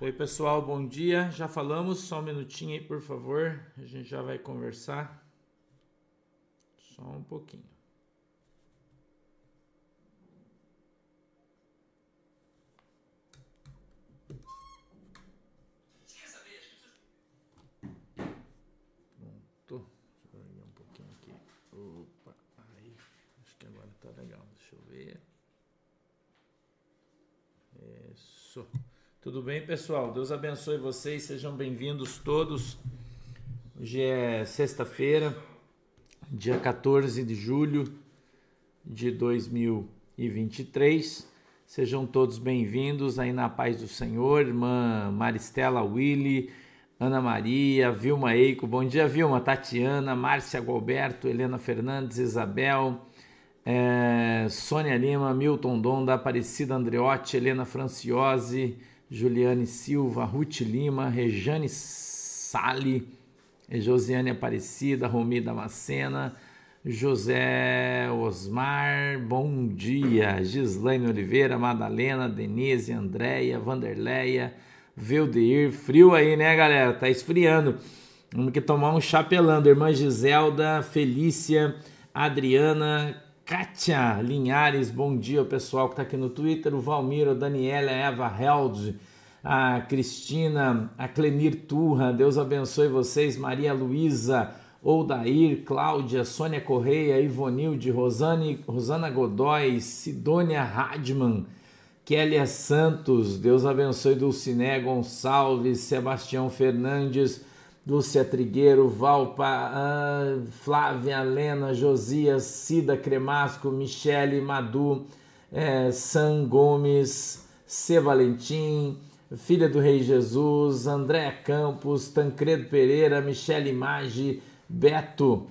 Oi, pessoal, bom dia. Já falamos, só um minutinho aí, por favor. A gente já vai conversar. Só um pouquinho. Pronto. Deixa eu ver um pouquinho aqui. Opa, aí. Acho que agora tá legal. Deixa eu ver. Isso. Tudo bem, pessoal? Deus abençoe vocês, sejam bem-vindos todos. Hoje é sexta-feira, dia 14 de julho de 2023. Sejam todos bem-vindos aí na paz do Senhor, irmã Maristela Willy, Ana Maria, Vilma Eico, bom dia, Vilma, Tatiana, Márcia Galberto, Helena Fernandes, Isabel, é, Sônia Lima, Milton Donda, Aparecida Andreotti, Helena Franciose, Juliane Silva, Ruth Lima, Rejane Sali, Josiane Aparecida, Romida Macena, José Osmar, bom dia, Gislaine Oliveira, Madalena, Denise, Andréia, Vanderleia, Veldeir, frio aí, né, galera? Tá esfriando. Vamos que tomar um chapelando. Irmã Giselda, Felícia, Adriana, Kátia Linhares, bom dia, pessoal que está aqui no Twitter, o a Daniela, a Eva Held, a Cristina, a Clenir Turra, Deus abençoe vocês, Maria Luísa, Oldair, Cláudia, Sônia Correia, Ivonilde, Rosane, Rosana Godoy, Sidônia Radman, Kélia Santos, Deus abençoe Dulciné Gonçalves, Sebastião Fernandes, Lúcia Trigueiro, Valpa, Flávia, Lena, Josias, Cida Cremasco, Michele Madu, eh, Sam Gomes, C. Valentim, Filha do Rei Jesus, Andréa Campos, Tancredo Pereira, Michele Maggi, Beto,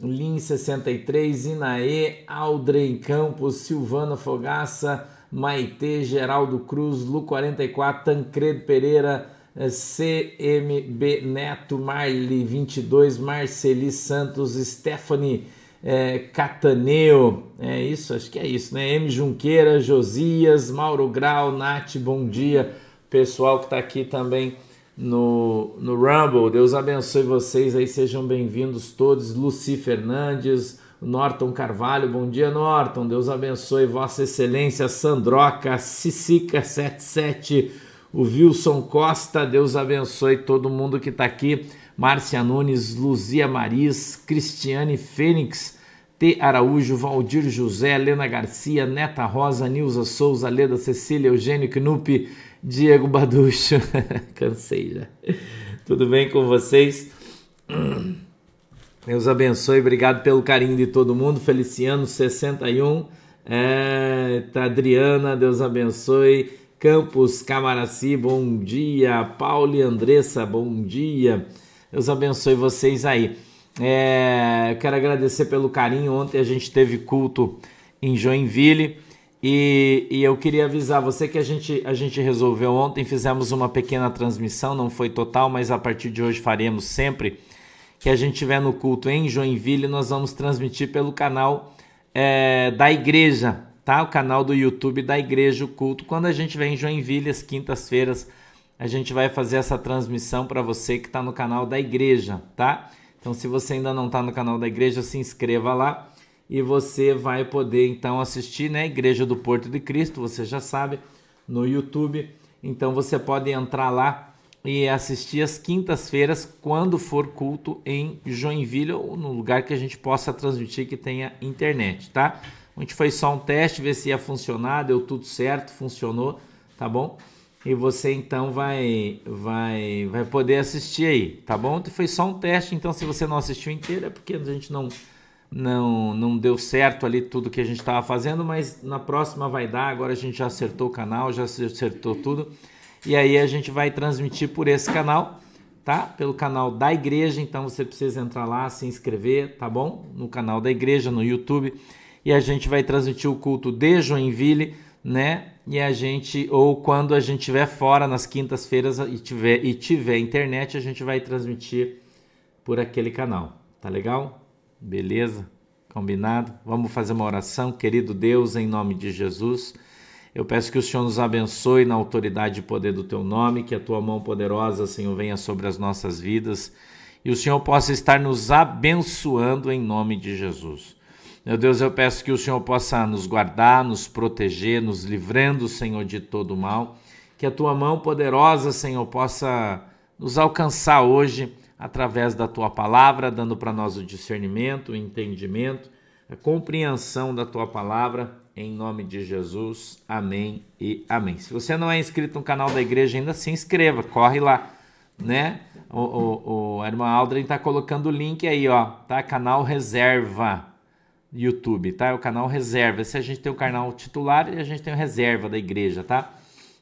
Lin 63, Inaê, Aldrey Campos, Silvana Fogaça, Maitê, Geraldo Cruz, Lu 44, Tancredo Pereira, CMB Neto, Marli 22, Marceli Santos, Stephanie é, Cataneo, é isso, acho que é isso, né? M. Junqueira, Josias, Mauro Grau, Nath, bom dia, pessoal que está aqui também no, no Rumble, Deus abençoe vocês aí, sejam bem-vindos todos, Luci Fernandes, Norton Carvalho, bom dia Norton, Deus abençoe Vossa Excelência, Sandroca, Cicica 77, o Wilson Costa, Deus abençoe todo mundo que está aqui. Márcia Nunes, Luzia Maris, Cristiane Fênix, T. Araújo, Valdir José, Helena Garcia, Neta Rosa, Nilza Souza, Leda Cecília, Eugênio Knupp, Diego Baducho. Cansei já. Tudo bem com vocês? Deus abençoe, obrigado pelo carinho de todo mundo. Feliciano 61, é, tá Adriana, Deus abençoe. Campos Camaraci, bom dia. Paulo e Andressa, bom dia. Deus abençoe vocês aí. É, quero agradecer pelo carinho. Ontem a gente teve culto em Joinville e, e, eu queria avisar você que a gente, a gente resolveu ontem, fizemos uma pequena transmissão, não foi total, mas a partir de hoje faremos sempre. Que a gente tiver no culto em Joinville, nós vamos transmitir pelo canal é, da igreja, tá? O canal do YouTube da Igreja o Culto. Quando a gente vem em Joinville, às quintas-feiras, a gente vai fazer essa transmissão para você que está no canal da Igreja, tá? Então, se você ainda não está no canal da Igreja, se inscreva lá e você vai poder então assistir, né? Igreja do Porto de Cristo, você já sabe, no YouTube. Então, você pode entrar lá e assistir às quintas-feiras quando for culto em Joinville ou no lugar que a gente possa transmitir que tenha internet, tá? A gente foi só um teste, ver se ia funcionar, deu tudo certo, funcionou, tá bom? E você então vai vai vai poder assistir aí, tá bom? Foi só um teste, então se você não assistiu inteiro é porque a gente não não não deu certo ali tudo que a gente estava fazendo, mas na próxima vai dar. Agora a gente já acertou o canal, já acertou tudo. E aí a gente vai transmitir por esse canal, tá? Pelo canal da igreja, então você precisa entrar lá, se inscrever, tá bom? No canal da igreja no YouTube e a gente vai transmitir o culto de Joinville, né? E a gente, ou quando a gente estiver fora nas quintas-feiras e tiver, e tiver internet, a gente vai transmitir por aquele canal. Tá legal? Beleza? Combinado? Vamos fazer uma oração, querido Deus, em nome de Jesus. Eu peço que o Senhor nos abençoe na autoridade e poder do teu nome, que a tua mão poderosa, Senhor, venha sobre as nossas vidas e o Senhor possa estar nos abençoando em nome de Jesus. Meu Deus, eu peço que o Senhor possa nos guardar, nos proteger, nos livrando, Senhor, de todo mal. Que a tua mão poderosa, Senhor, possa nos alcançar hoje através da tua palavra, dando para nós o discernimento, o entendimento, a compreensão da tua palavra, em nome de Jesus. Amém e amém. Se você não é inscrito no canal da igreja ainda, se inscreva, corre lá, né? O, o, o Aldrin está colocando o link aí, ó, tá? Canal Reserva YouTube, tá? É o canal reserva. Se a gente tem o canal titular e a gente tem o reserva da igreja, tá?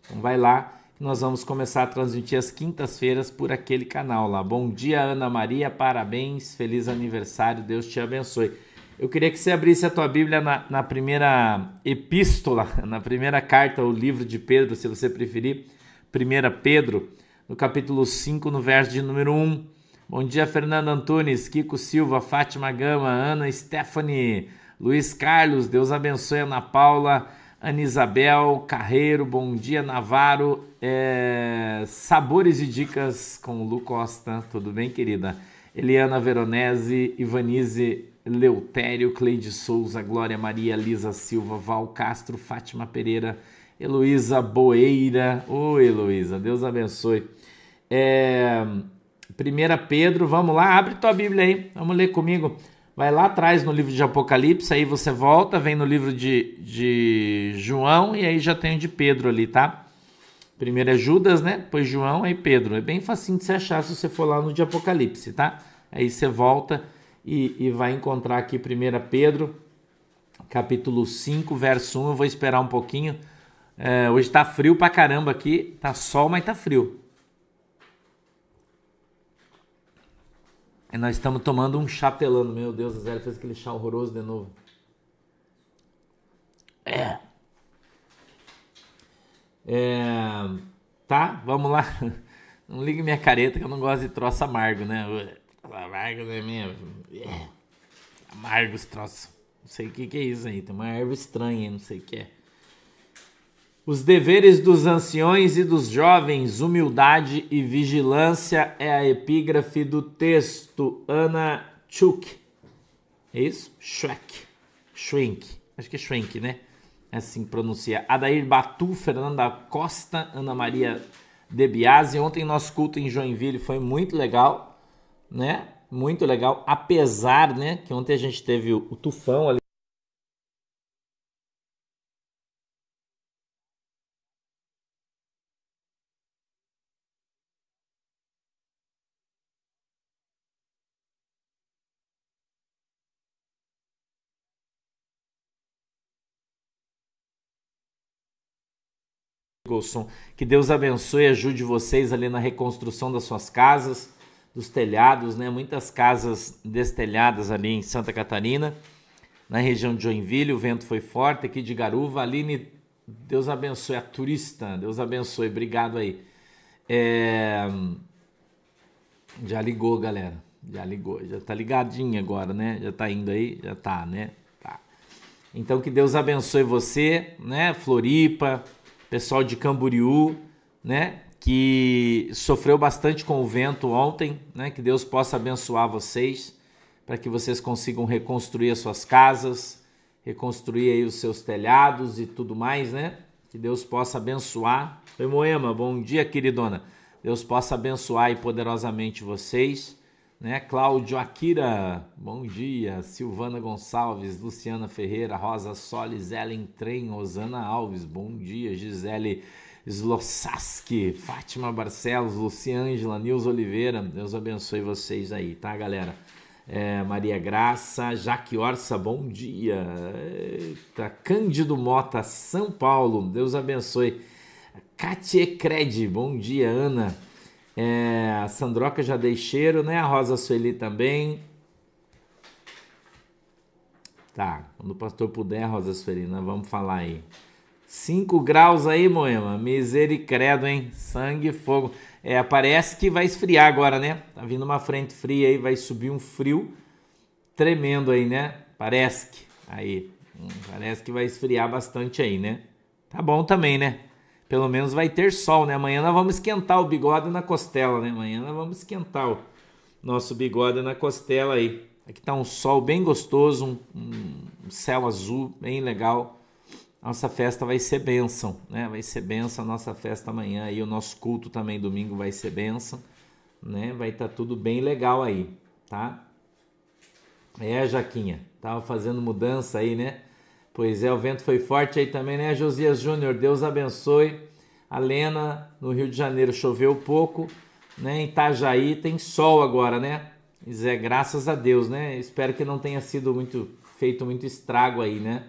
Então vai lá nós vamos começar a transmitir às quintas-feiras por aquele canal lá. Bom dia, Ana Maria, parabéns, feliz aniversário, Deus te abençoe. Eu queria que você abrisse a tua Bíblia na, na primeira epístola, na primeira carta, o livro de Pedro, se você preferir, 1 Pedro, no capítulo 5, no verso de número 1. Bom dia, Fernando Antunes, Kiko Silva, Fátima Gama, Ana Stephanie, Luiz Carlos, Deus abençoe Ana Paula, Ana Isabel Carreiro, bom dia, Navarro, é... Sabores e Dicas com Lu Costa, tudo bem, querida? Eliana Veronese, Ivanise Leutério, Cleide Souza, Glória Maria, Lisa Silva, Val Castro, Fátima Pereira, Heloísa Boeira, ô Heloísa, Deus abençoe. É... 1 Pedro, vamos lá, abre tua Bíblia aí, vamos ler comigo. Vai lá atrás no livro de Apocalipse, aí você volta, vem no livro de, de João e aí já tem o de Pedro ali, tá? Primeiro é Judas, né? Depois João, aí Pedro. É bem facinho de você achar se você for lá no de Apocalipse, tá? Aí você volta e, e vai encontrar aqui 1 Pedro, capítulo 5, verso 1. Eu vou esperar um pouquinho. É, hoje tá frio pra caramba aqui, tá sol, mas tá frio. E nós estamos tomando um chá pelando. Meu Deus, a Zé fez aquele chá horroroso de novo. É. é. Tá, vamos lá. Não ligue minha careta que eu não gosto de troço amargo, né? Amargo não é minha. É. Amargo esse troço. Não sei o que, que é isso aí. Tem uma erva estranha, não sei o que é. Os deveres dos anciões e dos jovens, humildade e vigilância é a epígrafe do texto. Ana Chuk. É isso? Schweck. Schwenk. Acho que é Schwenk, né? É assim pronuncia. Adair Batu, Fernanda Costa, Ana Maria De Biasi. Ontem nosso culto em Joinville foi muito legal, né? Muito legal, apesar, né, que ontem a gente teve o tufão ali Golson. Que Deus abençoe e ajude vocês ali na reconstrução das suas casas, dos telhados, né? Muitas casas destelhadas ali em Santa Catarina, na região de Joinville, o vento foi forte aqui de Garuva. Aline, Deus abençoe a turista, Deus abençoe, obrigado aí. É... Já ligou, galera. Já ligou, já tá ligadinho agora, né? Já tá indo aí, já tá, né? Tá. Então que Deus abençoe você, né? Floripa, pessoal de Camboriú, né? Que sofreu bastante com o vento ontem, né? Que Deus possa abençoar vocês para que vocês consigam reconstruir as suas casas, reconstruir aí os seus telhados e tudo mais, né? Que Deus possa abençoar. Oi, Moema, bom dia, queridona. Deus possa abençoar e poderosamente vocês né? Cláudio Akira, bom dia. Silvana Gonçalves, Luciana Ferreira, Rosa Solis, Ellen Trem, Rosana Alves, bom dia. Gisele Slossaski, Fátima Barcelos, Luciângela, Nils Oliveira, Deus abençoe vocês aí, tá, galera? É, Maria Graça, Jaque Orça, bom dia. Eita, Cândido Mota, São Paulo, Deus abençoe. Katia Cred, bom dia, Ana. É, a Sandroca já dei cheiro, né? A Rosa Sueli também. Tá, quando o pastor puder, Rosa Sueli, nós vamos falar aí. 5 graus aí, Moema. Misericredo, hein? Sangue e fogo. É, parece que vai esfriar agora, né? Tá vindo uma frente fria aí, vai subir um frio tremendo aí, né? Parece que. Aí. Hum, parece que vai esfriar bastante aí, né? Tá bom também, né? Pelo menos vai ter sol, né? Amanhã nós vamos esquentar o bigode na costela, né? Amanhã nós vamos esquentar o nosso bigode na costela aí. Aqui tá um sol bem gostoso, um, um céu azul bem legal. Nossa festa vai ser bênção, né? Vai ser bênção a nossa festa amanhã e o nosso culto também domingo vai ser bênção, né? Vai estar tá tudo bem legal aí, tá? É, Jaquinha, tava fazendo mudança aí, né? Pois é, o vento foi forte aí também, né, Josias Júnior? Deus abençoe. A Lena, no Rio de Janeiro, choveu pouco, né? Em Itajaí tem sol agora, né? Zé, graças a Deus, né? Espero que não tenha sido muito feito muito estrago aí, né?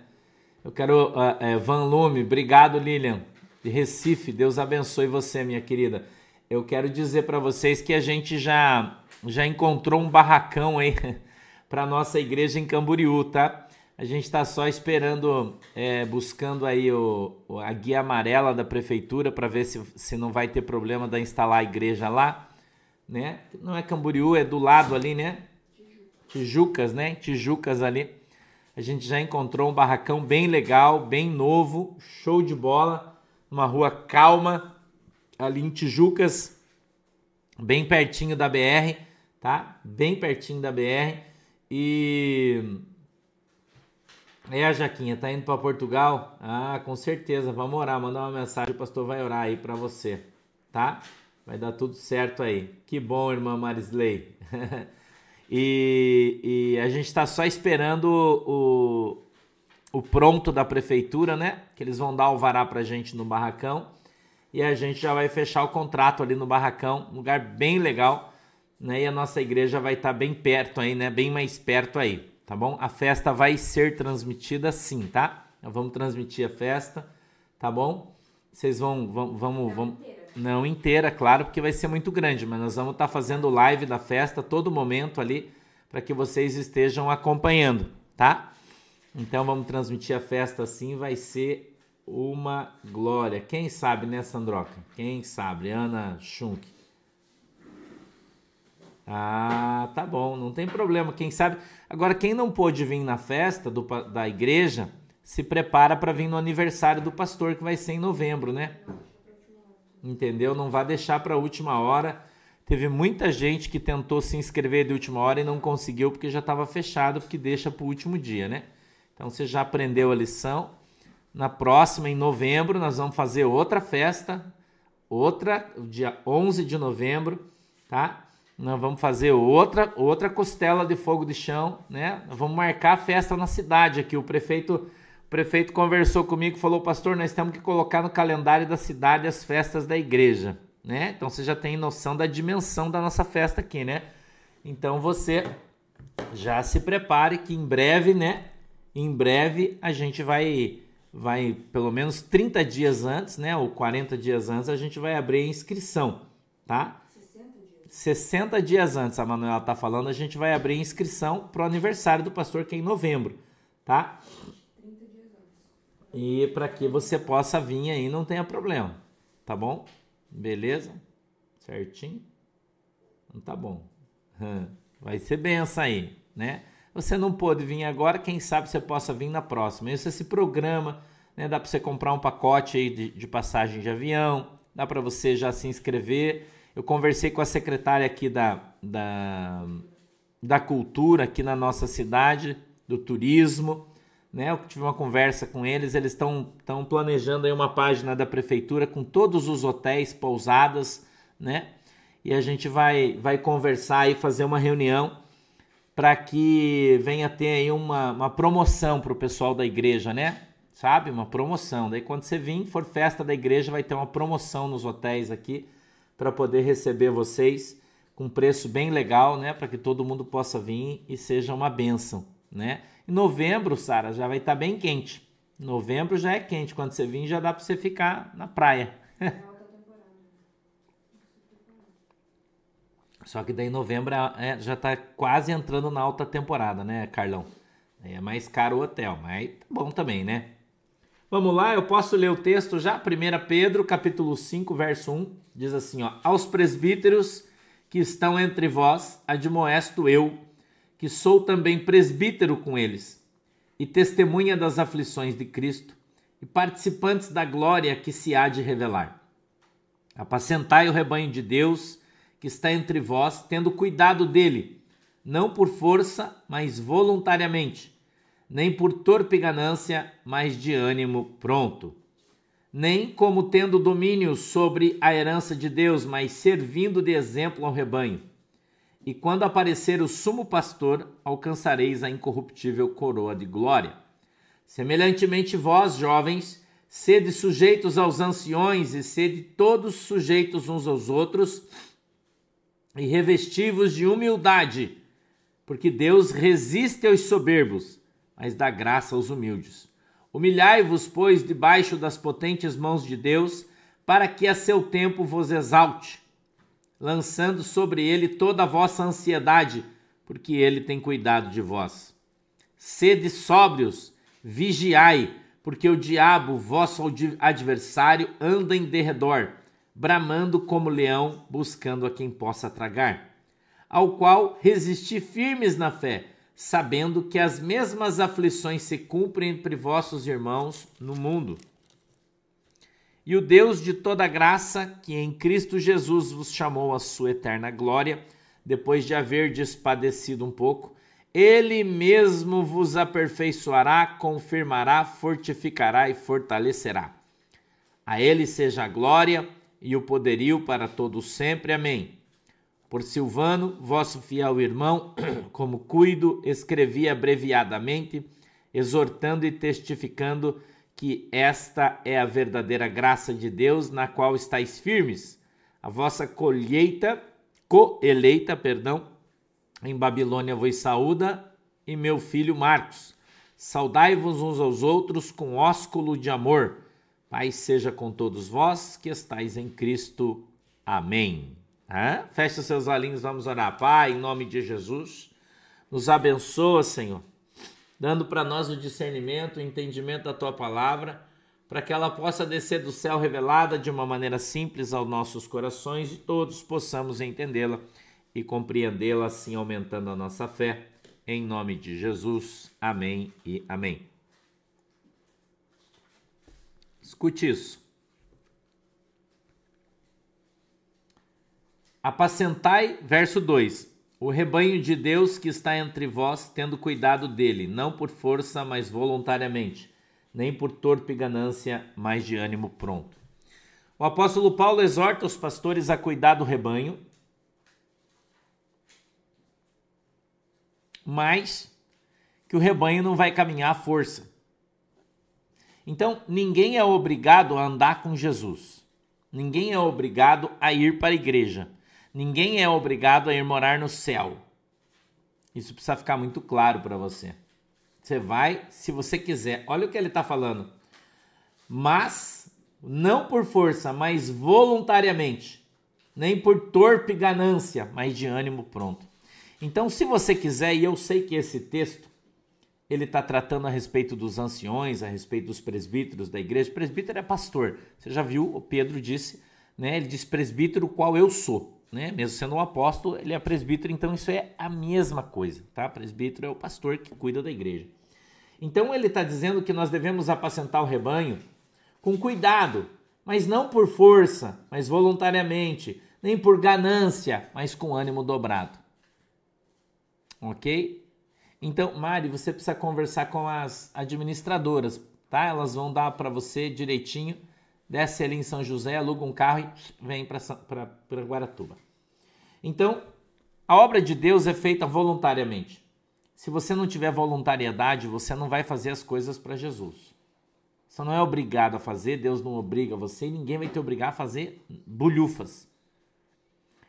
Eu quero uh, Van Lume, obrigado Lilian de Recife, Deus abençoe você, minha querida. Eu quero dizer para vocês que a gente já já encontrou um barracão aí para nossa igreja em Camboriú, tá? A gente está só esperando, é, buscando aí o, a guia amarela da prefeitura para ver se, se não vai ter problema da instalar a igreja lá né? Não é Camboriú, é do lado ali, né? Tijucas, né? Tijucas ali. A gente já encontrou um barracão bem legal, bem novo, show de bola, uma rua calma, ali em Tijucas, bem pertinho da BR, tá? Bem pertinho da BR. E é a Jaquinha, tá indo para Portugal? Ah, com certeza, vamos orar, mandar uma mensagem, o pastor vai orar aí para você, tá? Vai dar tudo certo aí. Que bom, irmã Marisley. e, e, a gente está só esperando o, o pronto da prefeitura, né? Que eles vão dar alvará para gente no barracão. E a gente já vai fechar o contrato ali no barracão, um lugar bem legal. Né? E a nossa igreja vai estar tá bem perto aí, né? Bem mais perto aí, tá bom? A festa vai ser transmitida sim, tá? vamos transmitir a festa, tá bom? Vocês vão, vão vamos, vamos não inteira, claro, porque vai ser muito grande, mas nós vamos estar tá fazendo live da festa todo momento ali para que vocês estejam acompanhando, tá? Então vamos transmitir a festa assim, vai ser uma glória. Quem sabe, né, Sandroca? Quem sabe? Ana Schunk. Ah, tá bom, não tem problema. Quem sabe. Agora, quem não pôde vir na festa do, da igreja, se prepara para vir no aniversário do pastor, que vai ser em novembro, né? entendeu? Não vá deixar para a última hora. Teve muita gente que tentou se inscrever de última hora e não conseguiu porque já estava fechado, porque deixa para o último dia, né? Então você já aprendeu a lição. Na próxima, em novembro, nós vamos fazer outra festa, outra, dia 11 de novembro, tá? Nós vamos fazer outra, outra costela de fogo de chão, né? Vamos marcar a festa na cidade aqui. O prefeito o prefeito conversou comigo falou: Pastor, nós temos que colocar no calendário da cidade as festas da igreja, né? Então você já tem noção da dimensão da nossa festa aqui, né? Então você já se prepare que em breve, né? Em breve a gente vai vai pelo menos 30 dias antes, né, ou 40 dias antes, a gente vai abrir a inscrição, tá? 60 dias. 60 dias antes, a Manuela tá falando, a gente vai abrir inscrição pro aniversário do pastor que é em novembro, tá? e para que você possa vir aí, não tenha problema, tá bom? Beleza? Certinho? Então tá bom. Vai ser benção aí, né? Você não pôde vir agora, quem sabe você possa vir na próxima. Aí você programa, né? Dá para você comprar um pacote aí de, de passagem de avião, dá para você já se inscrever. Eu conversei com a secretária aqui da, da, da cultura aqui na nossa cidade, do turismo né? Eu tive uma conversa com eles, eles estão planejando aí uma página da prefeitura com todos os hotéis, pousadas, né? E a gente vai, vai conversar e fazer uma reunião para que venha ter aí uma, uma promoção para o pessoal da igreja, né? Sabe? Uma promoção. Daí quando você vir, for festa da igreja, vai ter uma promoção nos hotéis aqui para poder receber vocês com preço bem legal, né? Para que todo mundo possa vir e seja uma bênção, né? Em novembro, Sara, já vai estar tá bem quente. Novembro já é quente. Quando você vir, já dá para você ficar na praia. Só que daí novembro é, já está quase entrando na alta temporada, né, Carlão? É mais caro o hotel, mas tá bom também, né? Vamos lá, eu posso ler o texto já? 1 Pedro, capítulo 5, verso 1, diz assim, ó: Aos presbíteros que estão entre vós, admoesto eu, que sou também presbítero com eles e testemunha das aflições de Cristo e participantes da glória que se há de revelar. Apacentai o rebanho de Deus que está entre vós, tendo cuidado dele, não por força, mas voluntariamente, nem por torpe ganância, mas de ânimo pronto. Nem como tendo domínio sobre a herança de Deus, mas servindo de exemplo ao rebanho. E quando aparecer o sumo pastor, alcançareis a incorruptível coroa de glória. Semelhantemente, vós, jovens, sede sujeitos aos anciões e sede todos sujeitos uns aos outros e revestivos de humildade, porque Deus resiste aos soberbos, mas dá graça aos humildes. Humilhai-vos, pois, debaixo das potentes mãos de Deus, para que a seu tempo vos exalte, lançando sobre ele toda a vossa ansiedade, porque ele tem cuidado de vós. Sede sóbrios, Vigiai, porque o diabo, vosso adversário, anda em derredor, bramando como leão, buscando a quem possa tragar. Ao qual resisti firmes na fé, sabendo que as mesmas aflições se cumprem entre vossos irmãos no mundo. E o Deus de toda graça, que em Cristo Jesus vos chamou à sua eterna glória, depois de haver despadecido um pouco, ele mesmo vos aperfeiçoará, confirmará, fortificará e fortalecerá. A ele seja a glória e o poderio para todos sempre. Amém. Por Silvano, vosso fiel irmão, como cuido, escrevi abreviadamente, exortando e testificando que esta é a verdadeira graça de Deus, na qual estáis firmes. A vossa colheita, coeleita, perdão, em Babilônia vos saúda, e meu filho Marcos. Saudai-vos uns aos outros com ósculo de amor. Pai seja com todos vós que estáis em Cristo. Amém. Hã? Feche seus olhinhos, vamos orar. Pai, em nome de Jesus, nos abençoa, Senhor, dando para nós o discernimento, o entendimento da tua palavra, para que ela possa descer do céu revelada de uma maneira simples aos nossos corações e todos possamos entendê-la e compreendê-la, assim aumentando a nossa fé. Em nome de Jesus. Amém e amém. Escute isso. Apacentai, verso 2: O rebanho de Deus que está entre vós, tendo cuidado dele, não por força, mas voluntariamente, nem por torpe ganância, mas de ânimo pronto. O apóstolo Paulo exorta os pastores a cuidar do rebanho mas que o rebanho não vai caminhar à força. Então, ninguém é obrigado a andar com Jesus. Ninguém é obrigado a ir para a igreja. Ninguém é obrigado a ir morar no céu. Isso precisa ficar muito claro para você. Você vai, se você quiser. Olha o que ele está falando. Mas, não por força, mas voluntariamente. Nem por torpe ganância, mas de ânimo pronto. Então, se você quiser, e eu sei que esse texto ele está tratando a respeito dos anciões, a respeito dos presbíteros da igreja. Presbítero é pastor. Você já viu? O Pedro disse, né? Ele diz presbítero qual eu sou, né? Mesmo sendo um apóstolo, ele é presbítero. Então isso é a mesma coisa, tá? Presbítero é o pastor que cuida da igreja. Então ele está dizendo que nós devemos apacentar o rebanho com cuidado, mas não por força, mas voluntariamente, nem por ganância, mas com ânimo dobrado ok? Então, Mari, você precisa conversar com as administradoras, tá? Elas vão dar para você direitinho. Desce ali em São José, aluga um carro e vem para Guaratuba. Então, a obra de Deus é feita voluntariamente. Se você não tiver voluntariedade, você não vai fazer as coisas para Jesus. Você não é obrigado a fazer, Deus não obriga você e ninguém vai te obrigar a fazer bulhufas.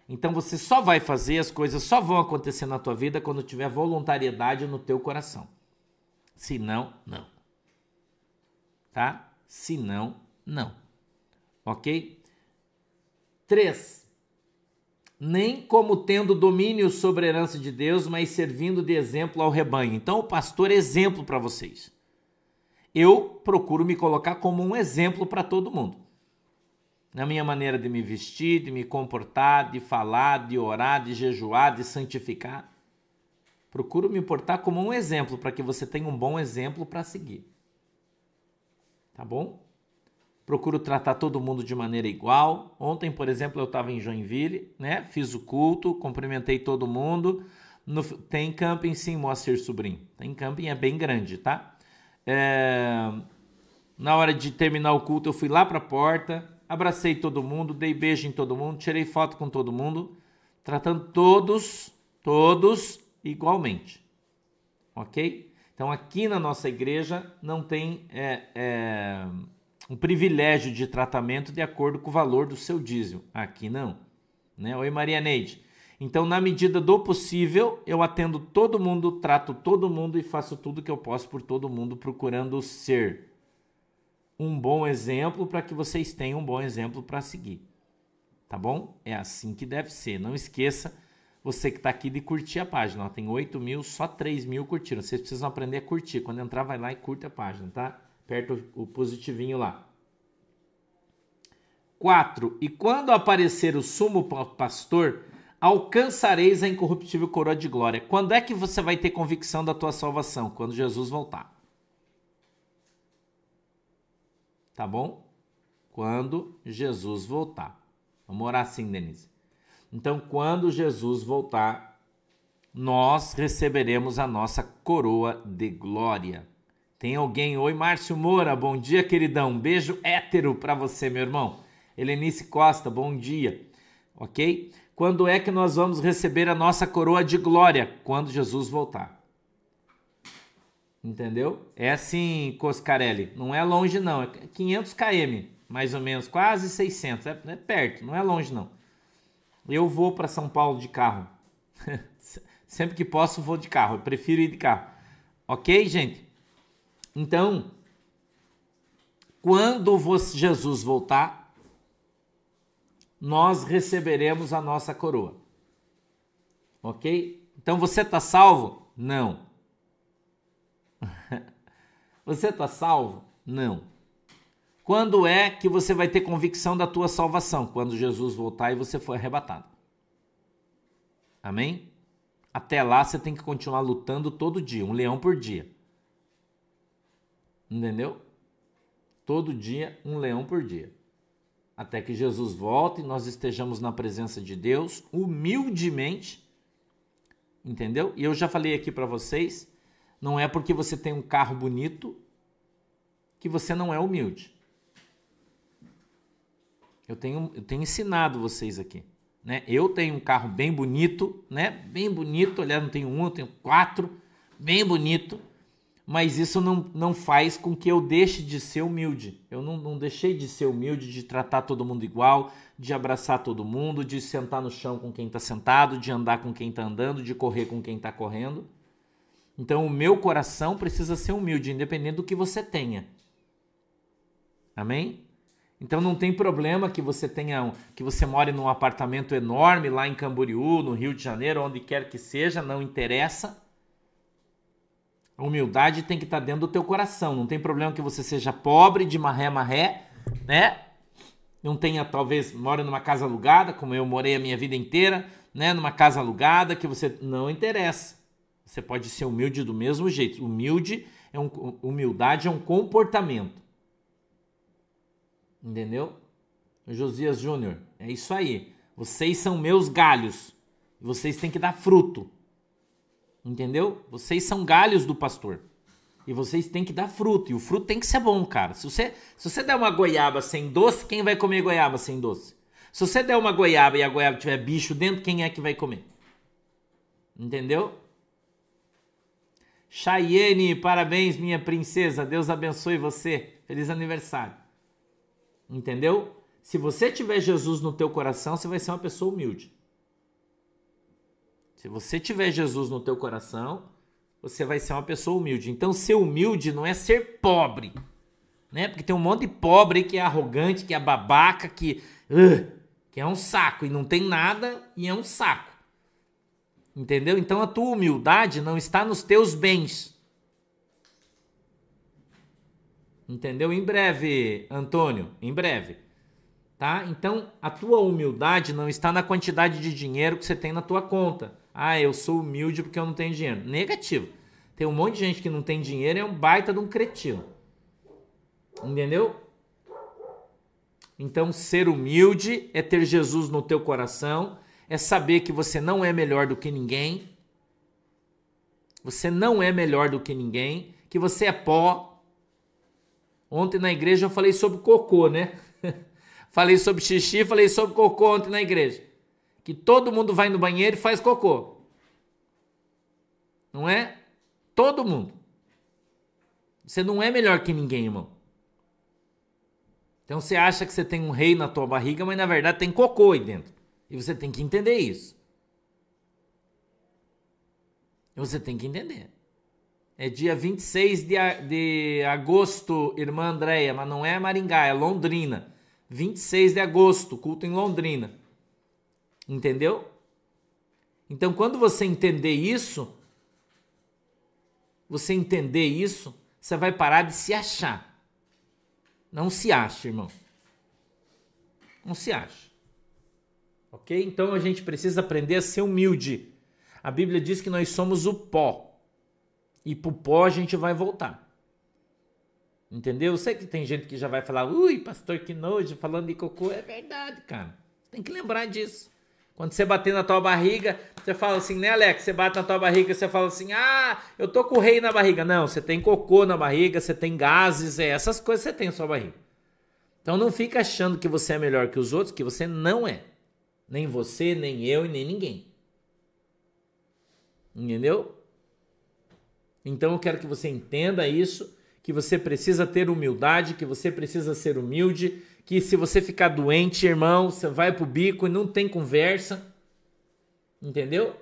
Então você só vai fazer, as coisas só vão acontecer na tua vida quando tiver voluntariedade no teu coração. Se não, não. Tá? Se não, não. Ok? 3. Nem como tendo domínio sobre a herança de Deus, mas servindo de exemplo ao rebanho. Então o pastor é exemplo para vocês. Eu procuro me colocar como um exemplo para todo mundo na minha maneira de me vestir, de me comportar, de falar, de orar, de jejuar, de santificar. Procuro me portar como um exemplo para que você tenha um bom exemplo para seguir. tá bom? Procuro tratar todo mundo de maneira igual. Ontem, por exemplo, eu estava em Joinville, né? Fiz o culto, cumprimentei todo mundo. No, tem camping sim, Moacir Sobrinho. Tem camping, é bem grande, tá? É, na hora de terminar o culto, eu fui lá para a porta, abracei todo mundo, dei beijo em todo mundo, tirei foto com todo mundo, tratando todos, todos igualmente. Ok? Então aqui na nossa igreja não tem é, é, um privilégio de tratamento de acordo com o valor do seu dízimo. Aqui não. Né? Oi, Maria Neide. Então, na medida do possível, eu atendo todo mundo, trato todo mundo e faço tudo que eu posso por todo mundo, procurando ser um bom exemplo para que vocês tenham um bom exemplo para seguir. Tá bom? É assim que deve ser. Não esqueça, você que está aqui, de curtir a página. Ó, tem 8 mil, só 3 mil curtiram. Vocês precisam aprender a curtir. Quando entrar, vai lá e curte a página, tá? Aperta o positivinho lá. 4. E quando aparecer o sumo pastor, alcançareis a incorruptível coroa de glória. Quando é que você vai ter convicção da tua salvação? Quando Jesus voltar. Tá bom? Quando Jesus voltar. Vamos orar assim, Denise. Então, quando Jesus voltar, nós receberemos a nossa coroa de glória. Tem alguém? Oi, Márcio Moura, bom dia, queridão. Beijo hétero para você, meu irmão. Helenice Costa, bom dia. Ok? Quando é que nós vamos receber a nossa coroa de glória? Quando Jesus voltar. Entendeu? É assim, Coscarelli. Não é longe, não. É 500 km, mais ou menos. Quase 600. É, é perto, não é longe, não. Eu vou para São Paulo de carro. Sempre que posso, vou de carro. Eu prefiro ir de carro. Ok, gente? Então, quando Jesus voltar, nós receberemos a nossa coroa. Ok? Então você está salvo? Não. você está salvo? Não. Quando é que você vai ter convicção da tua salvação? Quando Jesus voltar e você for arrebatado. Amém? Até lá você tem que continuar lutando todo dia, um leão por dia. Entendeu? Todo dia, um leão por dia até que Jesus volte e nós estejamos na presença de Deus humildemente. Entendeu? E eu já falei aqui para vocês, não é porque você tem um carro bonito que você não é humilde. Eu tenho, eu tenho ensinado vocês aqui. Né? Eu tenho um carro bem bonito, né? Bem bonito. Aliás, não tenho um, eu tenho quatro. Bem bonito mas isso não, não faz com que eu deixe de ser humilde. Eu não, não deixei de ser humilde, de tratar todo mundo igual, de abraçar todo mundo, de sentar no chão com quem está sentado, de andar com quem está andando, de correr com quem está correndo. Então o meu coração precisa ser humilde, independente do que você tenha. Amém? Então não tem problema que você tenha, que você more num apartamento enorme lá em Camboriú, no Rio de Janeiro, onde quer que seja, não interessa. A humildade tem que estar tá dentro do teu coração. Não tem problema que você seja pobre, de maré marré, né? Não tenha, talvez, mora numa casa alugada, como eu morei a minha vida inteira, né? Numa casa alugada, que você não interessa. Você pode ser humilde do mesmo jeito. Humilde é um, humildade é um comportamento. Entendeu? Josias Júnior, é isso aí. Vocês são meus galhos. Vocês têm que dar fruto. Entendeu? Vocês são galhos do pastor. E vocês têm que dar fruto. E o fruto tem que ser bom, cara. Se você, se você der uma goiaba sem doce, quem vai comer goiaba sem doce? Se você der uma goiaba e a goiaba tiver bicho dentro, quem é que vai comer? Entendeu? Chayenne, parabéns, minha princesa. Deus abençoe você. Feliz aniversário. Entendeu? Se você tiver Jesus no teu coração, você vai ser uma pessoa humilde. Se você tiver Jesus no teu coração, você vai ser uma pessoa humilde. Então, ser humilde não é ser pobre, né? Porque tem um monte de pobre que é arrogante, que é babaca, que, uh, que é um saco e não tem nada e é um saco. Entendeu? Então, a tua humildade não está nos teus bens. Entendeu? Em breve, Antônio, em breve. Tá? Então, a tua humildade não está na quantidade de dinheiro que você tem na tua conta ah, eu sou humilde porque eu não tenho dinheiro. Negativo. Tem um monte de gente que não tem dinheiro e é um baita de um cretino. Entendeu? Então, ser humilde é ter Jesus no teu coração, é saber que você não é melhor do que ninguém. Você não é melhor do que ninguém, que você é pó. Ontem na igreja eu falei sobre cocô, né? falei sobre xixi, falei sobre cocô ontem na igreja. Que todo mundo vai no banheiro e faz cocô. Não é? Todo mundo. Você não é melhor que ninguém, irmão. Então você acha que você tem um rei na tua barriga, mas na verdade tem cocô aí dentro. E você tem que entender isso. Você tem que entender. É dia 26 de, de agosto, irmã Andréia, mas não é Maringá, é Londrina. 26 de agosto, culto em Londrina. Entendeu? Então, quando você entender isso, você entender isso, você vai parar de se achar. Não se acha, irmão. Não se acha. Ok? Então a gente precisa aprender a ser humilde. A Bíblia diz que nós somos o pó. E pro pó a gente vai voltar. Entendeu? Eu sei que tem gente que já vai falar, ui, pastor, que nojo, falando de cocô. É verdade, cara. Tem que lembrar disso. Quando você bater na tua barriga, você fala assim, né, Alex? Você bate na tua barriga, você fala assim, ah, eu tô com rei na barriga. Não, você tem cocô na barriga, você tem gases, é essas coisas você tem na sua barriga. Então não fica achando que você é melhor que os outros, que você não é. Nem você, nem eu e nem ninguém. Entendeu? Então eu quero que você entenda isso, que você precisa ter humildade, que você precisa ser humilde, que se você ficar doente, irmão, você vai pro bico e não tem conversa. Entendeu?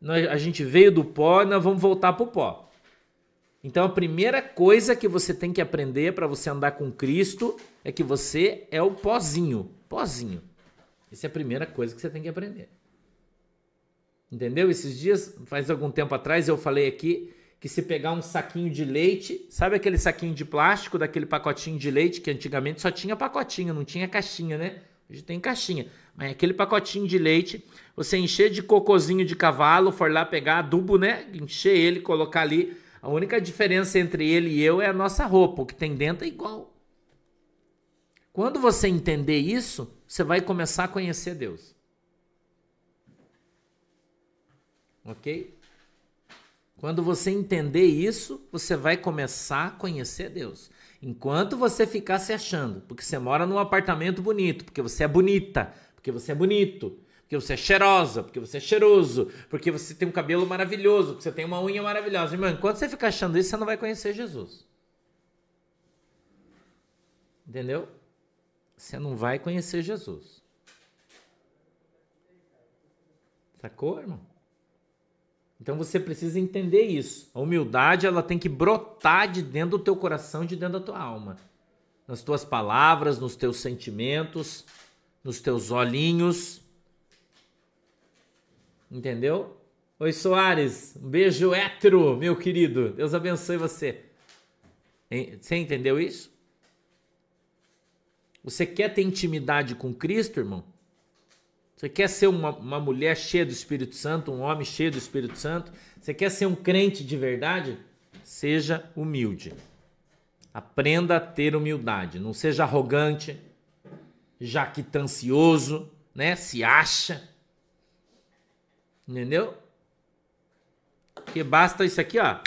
Nós, a gente veio do pó nós vamos voltar pro pó. Então a primeira coisa que você tem que aprender para você andar com Cristo é que você é o pozinho, pozinho. Essa é a primeira coisa que você tem que aprender. Entendeu? Esses dias, faz algum tempo atrás, eu falei aqui que se pegar um saquinho de leite, sabe aquele saquinho de plástico daquele pacotinho de leite que antigamente só tinha pacotinho, não tinha caixinha, né? Hoje tem caixinha. Mas aquele pacotinho de leite, você encher de cocozinho de cavalo, for lá pegar adubo, né? Encher ele, colocar ali. A única diferença entre ele e eu é a nossa roupa. O que tem dentro é igual. Quando você entender isso, você vai começar a conhecer Deus. Ok? Quando você entender isso, você vai começar a conhecer Deus. Enquanto você ficar se achando, porque você mora num apartamento bonito, porque você é bonita, porque você é bonito, porque você é cheirosa, porque você é cheiroso, porque você tem um cabelo maravilhoso, porque você tem uma unha maravilhosa. Irmão, enquanto você ficar achando isso, você não vai conhecer Jesus. Entendeu? Você não vai conhecer Jesus. Sacou, irmão? Então você precisa entender isso. A humildade ela tem que brotar de dentro do teu coração, de dentro da tua alma, nas tuas palavras, nos teus sentimentos, nos teus olhinhos. Entendeu? Oi Soares, um beijo hétero, meu querido. Deus abençoe você. Você entendeu isso? Você quer ter intimidade com Cristo, irmão? Você quer ser uma, uma mulher cheia do Espírito Santo, um homem cheio do Espírito Santo? Você quer ser um crente de verdade? Seja humilde. Aprenda a ter humildade. Não seja arrogante, jactancioso, né? Se acha. Entendeu? Porque basta isso aqui, ó.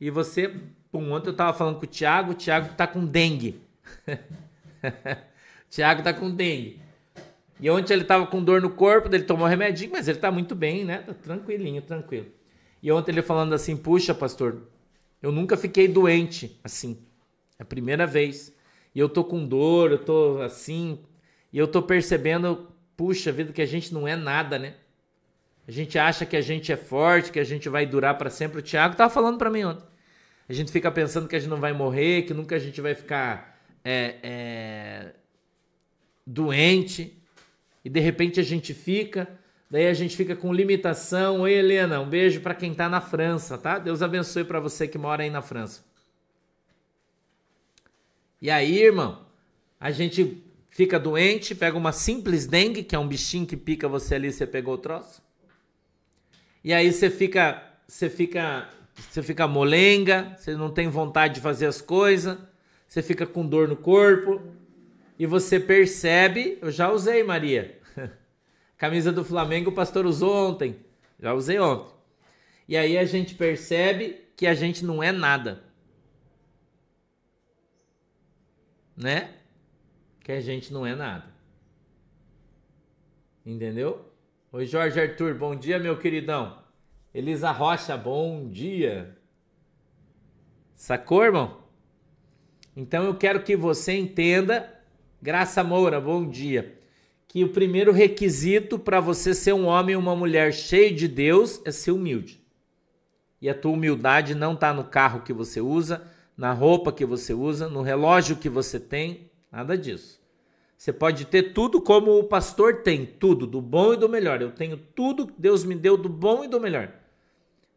E você, pum, ontem eu tava falando com o Thiago, o Thiago tá com dengue. Thiago tá com dengue. E ontem ele tava com dor no corpo, ele tomou remedinho, mas ele tá muito bem, né? Tá tranquilinho, tranquilo. E ontem ele falando assim: "Puxa, pastor, eu nunca fiquei doente assim. É a primeira vez. E eu tô com dor, eu tô assim, e eu tô percebendo, puxa vida, que a gente não é nada, né? A gente acha que a gente é forte, que a gente vai durar para sempre. O Thiago tava falando para mim ontem. A gente fica pensando que a gente não vai morrer, que nunca a gente vai ficar é, é, doente e de repente a gente fica, daí a gente fica com limitação. Oi, Helena, um beijo para quem tá na França, tá? Deus abençoe para você que mora aí na França. E aí, irmão, a gente fica doente, pega uma simples dengue, que é um bichinho que pica você ali, você pegou o troço. E aí você fica, você fica, você fica molenga, você não tem vontade de fazer as coisas, você fica com dor no corpo e você percebe, eu já usei, Maria. Camisa do Flamengo o pastor usou ontem. Já usei ontem. E aí a gente percebe que a gente não é nada. Né? Que a gente não é nada. Entendeu? Oi, Jorge Arthur, bom dia, meu queridão. Elisa Rocha, bom dia. Sacou, irmão? Então eu quero que você entenda, Graça Moura, bom dia, que o primeiro requisito para você ser um homem ou uma mulher cheio de Deus é ser humilde. E a tua humildade não está no carro que você usa, na roupa que você usa, no relógio que você tem, nada disso. Você pode ter tudo como o pastor tem, tudo, do bom e do melhor. Eu tenho tudo que Deus me deu do bom e do melhor.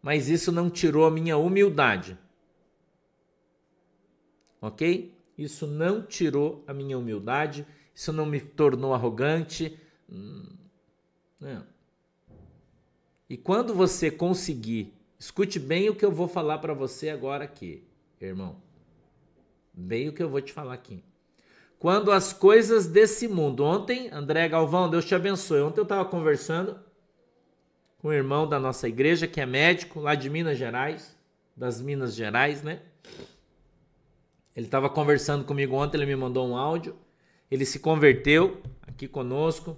Mas isso não tirou a minha humildade. Ok? Isso não tirou a minha humildade, isso não me tornou arrogante. Hum, não. E quando você conseguir, escute bem o que eu vou falar para você agora aqui, irmão. Bem o que eu vou te falar aqui. Quando as coisas desse mundo. Ontem, André Galvão, Deus te abençoe. Ontem eu estava conversando com um irmão da nossa igreja, que é médico, lá de Minas Gerais, das Minas Gerais, né? Ele estava conversando comigo ontem, ele me mandou um áudio. Ele se converteu aqui conosco,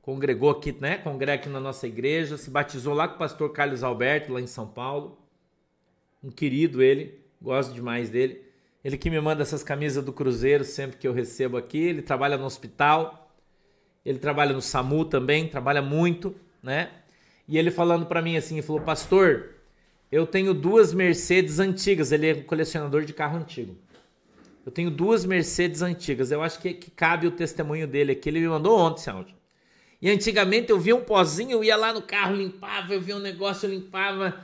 congregou aqui, né? Congrega aqui na nossa igreja, se batizou lá com o pastor Carlos Alberto, lá em São Paulo. Um querido ele, gosto demais dele. Ele que me manda essas camisas do Cruzeiro sempre que eu recebo aqui. Ele trabalha no hospital, ele trabalha no SAMU também, trabalha muito, né? E ele falando para mim assim, ele falou: "Pastor, eu tenho duas Mercedes antigas, ele é colecionador de carro antigo. Eu tenho duas Mercedes antigas. Eu acho que, que cabe o testemunho dele aqui. Ele me mandou ontem esse áudio. E antigamente eu via um pozinho, eu ia lá no carro, limpava, eu via um negócio, eu limpava.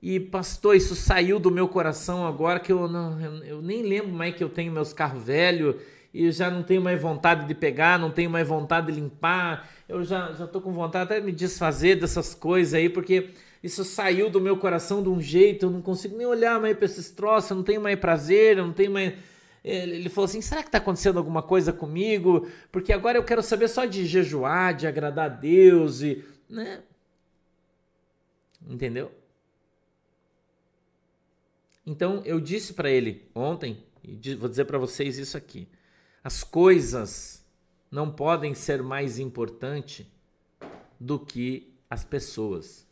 E pastor, isso saiu do meu coração agora que eu não, eu, eu nem lembro mais que eu tenho meus carros velhos e já não tenho mais vontade de pegar, não tenho mais vontade de limpar. Eu já já tô com vontade até de me desfazer dessas coisas aí, porque isso saiu do meu coração de um jeito, eu não consigo nem olhar mais para esses troços, eu não tenho mais prazer, eu não tenho mais ele falou assim: será que está acontecendo alguma coisa comigo? Porque agora eu quero saber só de jejuar, de agradar a Deus e. Né? Entendeu? Então eu disse para ele ontem, e vou dizer para vocês isso aqui: as coisas não podem ser mais importantes do que as pessoas.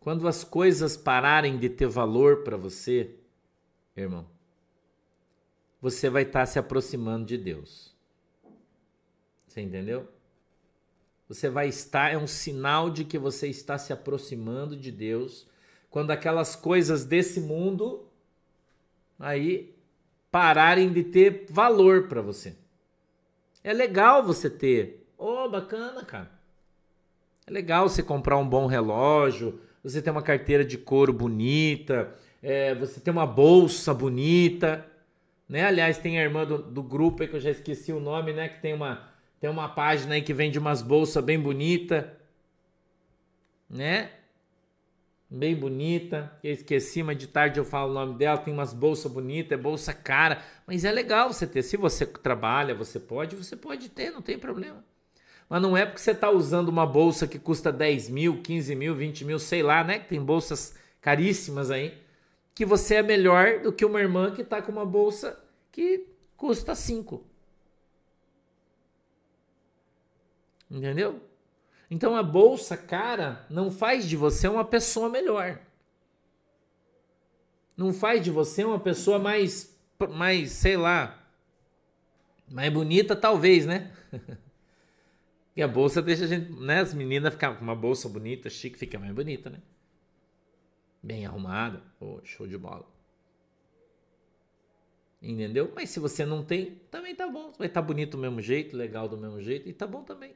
Quando as coisas pararem de ter valor para você, irmão, você vai estar tá se aproximando de Deus. Você entendeu? Você vai estar, é um sinal de que você está se aproximando de Deus quando aquelas coisas desse mundo aí pararem de ter valor para você. É legal você ter. Oh, bacana, cara. É legal você comprar um bom relógio, você ter uma carteira de couro bonita, é, você ter uma bolsa bonita né? Aliás, tem a irmã do, do grupo aí que eu já esqueci o nome, né? Que tem uma, tem uma página aí que vende umas bolsas bem bonita, né? Bem bonita. Eu esqueci, mas de tarde eu falo o nome dela. Tem umas bolsas bonitas, é bolsa cara. Mas é legal você ter. Se você trabalha, você pode, você pode ter, não tem problema. Mas não é porque você está usando uma bolsa que custa 10 mil, 15 mil, 20 mil, sei lá, né? Que tem bolsas caríssimas aí que você é melhor do que uma irmã que está com uma bolsa que custa 5. Entendeu? Então a bolsa cara não faz de você uma pessoa melhor. Não faz de você uma pessoa mais, mais sei lá, mais bonita talvez, né? e a bolsa deixa a gente, né? As meninas ficam com uma bolsa bonita, chique, fica mais bonita, né? Bem arrumada, oh, show de bola. Entendeu? Mas se você não tem, também tá bom. Vai estar tá bonito do mesmo jeito, legal do mesmo jeito e tá bom também.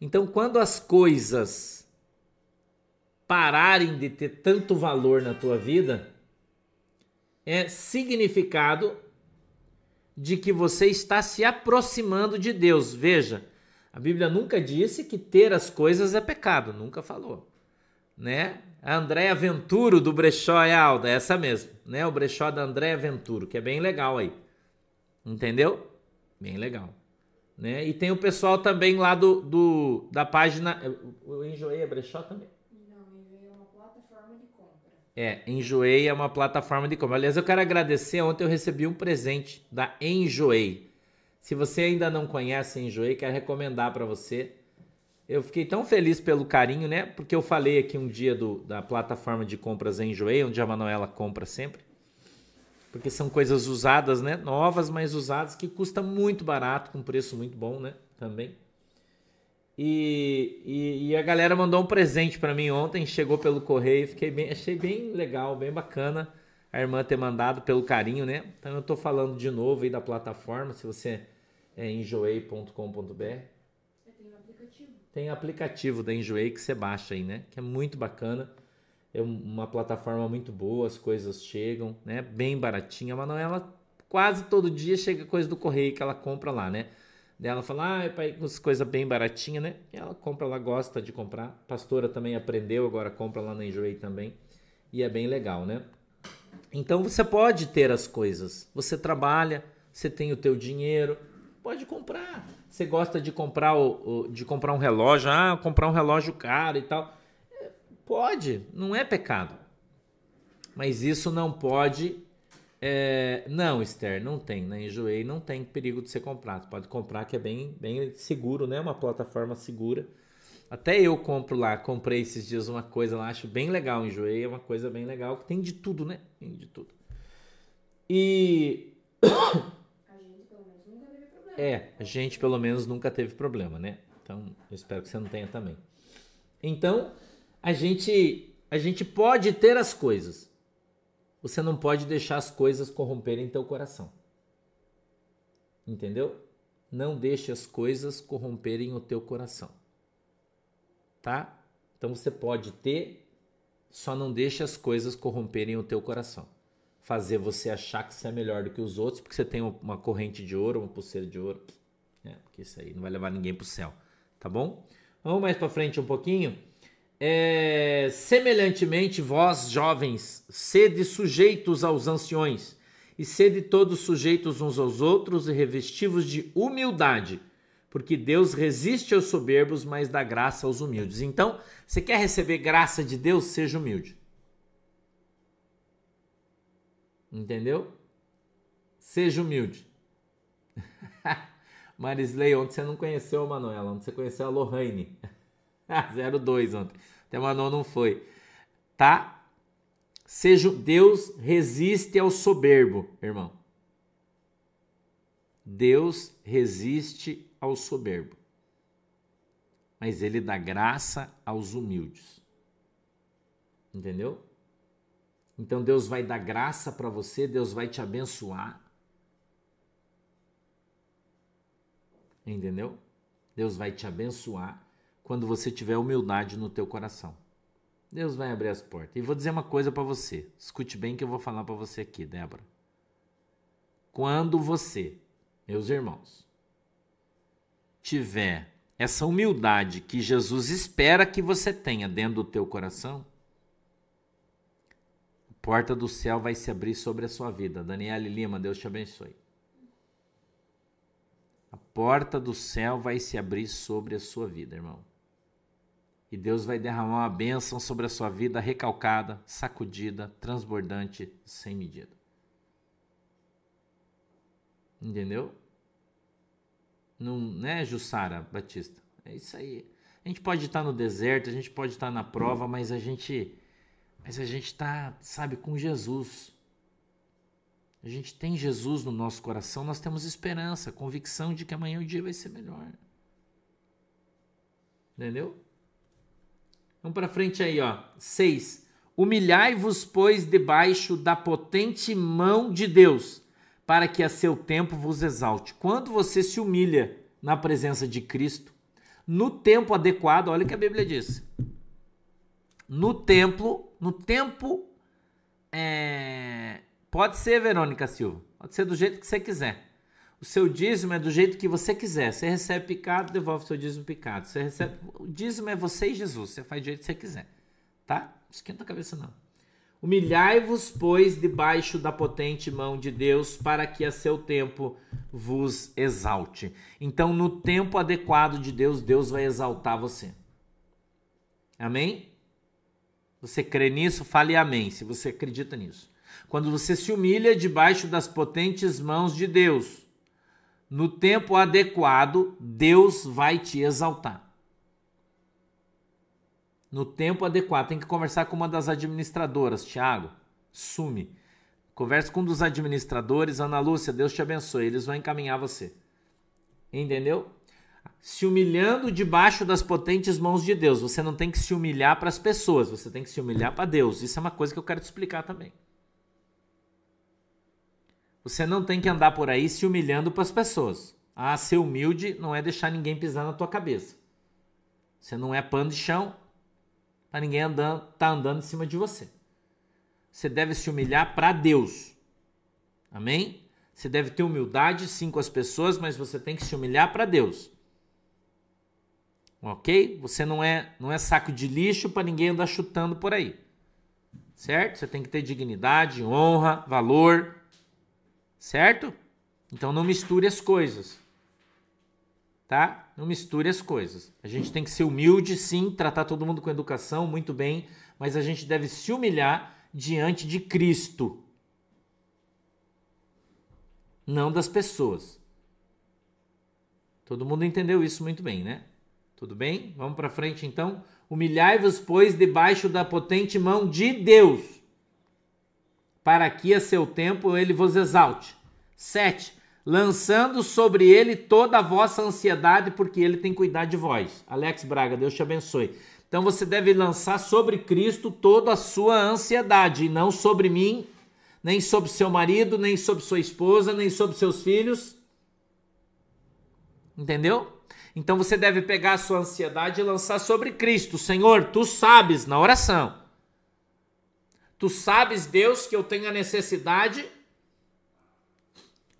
Então, quando as coisas pararem de ter tanto valor na tua vida, é significado de que você está se aproximando de Deus. Veja, a Bíblia nunca disse que ter as coisas é pecado, nunca falou. Né? A Andréa Venturo do Brechó é Alda, é essa mesmo, né? O brechó da Andréa Venturo, que é bem legal aí. Entendeu? Bem legal. Né? E tem o pessoal também lá do, do da página. Eu enjoei a brechó também? Não, enjoei é uma plataforma de compra. É, Enjoei é uma plataforma de compra. Aliás, eu quero agradecer. Ontem eu recebi um presente da Enjoei. Se você ainda não conhece a Enjoei, quero recomendar para você. Eu fiquei tão feliz pelo carinho, né? Porque eu falei aqui um dia do, da plataforma de compras Enjoei, onde a Manuela compra sempre. Porque são coisas usadas, né? Novas, mas usadas, que custa muito barato, com preço muito bom, né? Também. E, e, e a galera mandou um presente para mim ontem, chegou pelo correio, fiquei bem, achei bem legal, bem bacana a irmã ter mandado pelo carinho, né? Então eu tô falando de novo aí da plataforma, se você é enjoei.com.br tem aplicativo da Enjoei que você baixa aí, né? Que é muito bacana. É uma plataforma muito boa, as coisas chegam, né? Bem baratinha. A Manuela quase todo dia chega coisa do correio que ela compra lá, né? Daí ela fala, ah, pai, coisa bem baratinha, né? E ela compra, ela gosta de comprar. Pastora também aprendeu, agora compra lá na Enjoei também. E é bem legal, né? Então você pode ter as coisas. Você trabalha, você tem o teu dinheiro, pode comprar. Você gosta de comprar, o, o, de comprar um relógio, ah, comprar um relógio caro e tal. É, pode, não é pecado. Mas isso não pode. É, não, Esther, não tem. Né? Enjoei não tem perigo de ser comprado. Pode comprar que é bem, bem seguro, né? Uma plataforma segura. Até eu compro lá, comprei esses dias uma coisa lá, acho bem legal. Enjoei é uma coisa bem legal, que tem de tudo, né? Tem de tudo. E é, a gente pelo menos nunca teve problema, né? Então, eu espero que você não tenha também. Então, a gente a gente pode ter as coisas. Você não pode deixar as coisas corromperem teu coração. Entendeu? Não deixe as coisas corromperem o teu coração. Tá? Então você pode ter, só não deixe as coisas corromperem o teu coração fazer você achar que você é melhor do que os outros porque você tem uma corrente de ouro, uma pulseira de ouro. É, porque isso aí não vai levar ninguém para o céu, tá bom? Vamos mais para frente um pouquinho. É, semelhantemente, vós jovens, sede sujeitos aos anciões, e sede todos sujeitos uns aos outros e revestivos de humildade, porque Deus resiste aos soberbos, mas dá graça aos humildes. Então, você quer receber graça de Deus? Seja humilde. Entendeu? Seja humilde. Marisley, ontem você não conheceu a Manuela, ontem você conheceu a Lohane. 02 ontem. Até Manu não foi. Tá? Seja Deus resiste ao soberbo, irmão. Deus resiste ao soberbo. Mas ele dá graça aos humildes. Entendeu? Então Deus vai dar graça para você, Deus vai te abençoar. Entendeu? Deus vai te abençoar quando você tiver humildade no teu coração. Deus vai abrir as portas. E vou dizer uma coisa para você. Escute bem que eu vou falar para você aqui, Débora. Quando você, meus irmãos, tiver essa humildade que Jesus espera que você tenha dentro do teu coração, porta do céu vai se abrir sobre a sua vida. Daniele Lima, Deus te abençoe. A porta do céu vai se abrir sobre a sua vida, irmão. E Deus vai derramar uma bênção sobre a sua vida recalcada, sacudida, transbordante, sem medida. Entendeu? Não, né, Jussara Batista? É isso aí. A gente pode estar no deserto, a gente pode estar na prova, mas a gente mas a gente está, sabe, com Jesus. A gente tem Jesus no nosso coração, nós temos esperança, convicção de que amanhã o dia vai ser melhor. Entendeu? Vamos para frente aí, ó. 6. Humilhai-vos, pois, debaixo da potente mão de Deus, para que a seu tempo vos exalte. Quando você se humilha na presença de Cristo, no tempo adequado, olha o que a Bíblia diz no templo, no tempo. É... Pode ser, Verônica Silva. Pode ser do jeito que você quiser. O seu dízimo é do jeito que você quiser. Você recebe picado, devolve seu dízimo picado. Você recebe. O dízimo é você e Jesus. Você faz do jeito que você quiser. tá? Esquenta a cabeça não. Humilhai-vos, pois, debaixo da potente mão de Deus, para que a seu tempo vos exalte. Então, no tempo adequado de Deus, Deus vai exaltar você. Amém? Você crê nisso? Fale amém, se você acredita nisso. Quando você se humilha debaixo das potentes mãos de Deus, no tempo adequado, Deus vai te exaltar no tempo adequado. Tem que conversar com uma das administradoras, Tiago. Sume. Converse com um dos administradores, Ana Lúcia, Deus te abençoe. Eles vão encaminhar você. Entendeu? Se humilhando debaixo das potentes mãos de Deus. Você não tem que se humilhar para as pessoas, você tem que se humilhar para Deus. Isso é uma coisa que eu quero te explicar também. Você não tem que andar por aí se humilhando para as pessoas. Ah, ser humilde não é deixar ninguém pisar na tua cabeça. Você não é pano de chão, para ninguém andando, tá andando em cima de você. Você deve se humilhar para Deus. Amém? Você deve ter humildade sim com as pessoas, mas você tem que se humilhar para Deus. OK? Você não é não é saco de lixo para ninguém andar chutando por aí. Certo? Você tem que ter dignidade, honra, valor. Certo? Então não misture as coisas tá? Não misture as coisas. A gente tem que ser humilde, sim, tratar todo mundo com educação, muito bem, mas a gente deve se humilhar diante de Cristo, não das pessoas. Todo mundo entendeu isso muito bem, né? Tudo bem? Vamos para frente então. Humilhai-vos, pois, debaixo da potente mão de Deus, para que a seu tempo ele vos exalte. 7 lançando sobre ele toda a vossa ansiedade, porque ele tem cuidado de vós. Alex Braga, Deus te abençoe. Então você deve lançar sobre Cristo toda a sua ansiedade, e não sobre mim, nem sobre seu marido, nem sobre sua esposa, nem sobre seus filhos. Entendeu? Então você deve pegar a sua ansiedade e lançar sobre Cristo. Senhor, tu sabes na oração. Tu sabes, Deus, que eu tenho a necessidade